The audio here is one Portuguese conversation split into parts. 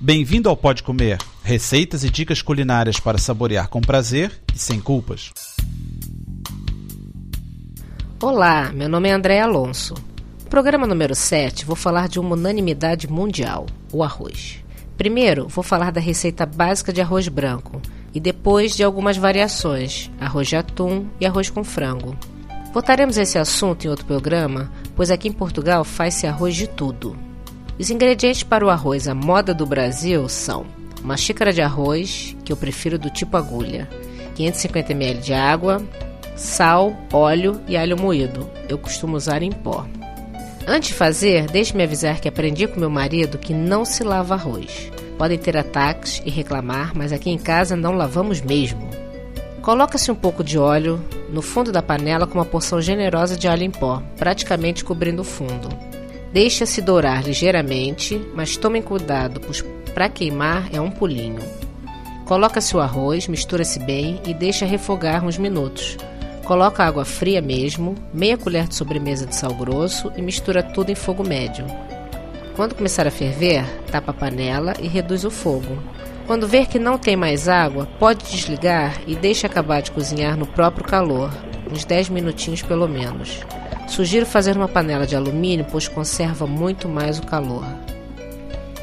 Bem-vindo ao Pode Comer, receitas e dicas culinárias para saborear com prazer e sem culpas. Olá, meu nome é André Alonso. No programa número 7, vou falar de uma unanimidade mundial, o arroz. Primeiro, vou falar da receita básica de arroz branco e depois de algumas variações, arroz de atum e arroz com frango. Voltaremos a esse assunto em outro programa, pois aqui em Portugal faz-se arroz de tudo. Os ingredientes para o arroz à moda do Brasil são uma xícara de arroz, que eu prefiro do tipo agulha, 550 ml de água, sal, óleo e alho moído. Eu costumo usar em pó. Antes de fazer, deixe-me avisar que aprendi com meu marido que não se lava arroz. Podem ter ataques e reclamar, mas aqui em casa não lavamos mesmo. Coloca-se um pouco de óleo no fundo da panela com uma porção generosa de alho em pó, praticamente cobrindo o fundo. Deixa-se dourar ligeiramente, mas tomem cuidado, pois para queimar é um pulinho. Coloca-se o arroz, mistura-se bem e deixa refogar uns minutos. Coloca água fria mesmo, meia colher de sobremesa de sal grosso e mistura tudo em fogo médio. Quando começar a ferver, tapa a panela e reduz o fogo. Quando ver que não tem mais água, pode desligar e deixe acabar de cozinhar no próprio calor, uns 10 minutinhos pelo menos. Sugiro fazer uma panela de alumínio, pois conserva muito mais o calor.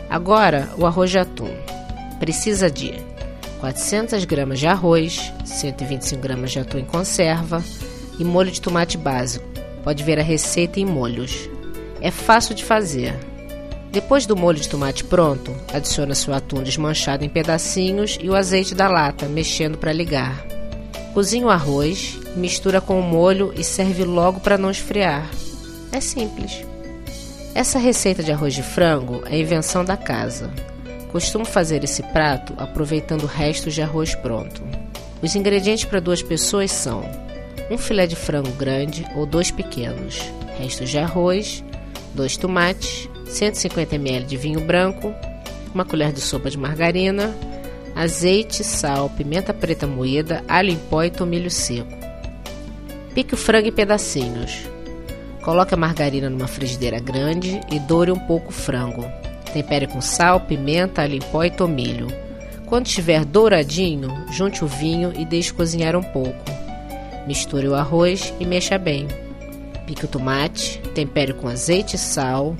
Agora, o arroz de atum. Precisa de 400 gramas de arroz, 125 gramas de atum em conserva e molho de tomate básico. Pode ver a receita em molhos. É fácil de fazer. Depois do molho de tomate pronto, adiciona-se o atum desmanchado em pedacinhos e o azeite da lata, mexendo para ligar. Cozinha o arroz, mistura com o molho e serve logo para não esfriar. É simples. Essa receita de arroz de frango é invenção da casa. Costumo fazer esse prato aproveitando restos de arroz pronto. Os ingredientes para duas pessoas são um filé de frango grande ou dois pequenos, restos de arroz, dois tomates, 150 ml de vinho branco, uma colher de sopa de margarina, azeite, sal, pimenta preta moída, alho em pó e tomilho seco. Pique o frango em pedacinhos. Coloque a margarina numa frigideira grande e doure um pouco o frango. Tempere com sal, pimenta, alho em pó e tomilho. Quando estiver douradinho, junte o vinho e deixe cozinhar um pouco. Misture o arroz e mexa bem. Pique o tomate, tempere com azeite e sal,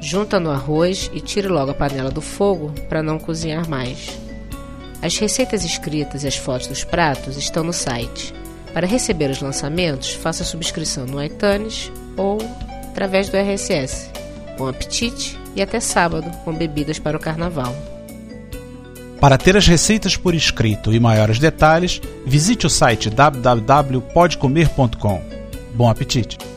junta no arroz e tire logo a panela do fogo para não cozinhar mais. As receitas escritas e as fotos dos pratos estão no site. Para receber os lançamentos, faça subscrição no iTunes ou através do RSS. Bom apetite e até sábado com bebidas para o carnaval. Para ter as receitas por escrito e maiores detalhes, visite o site www.podcomer.com. Bom apetite!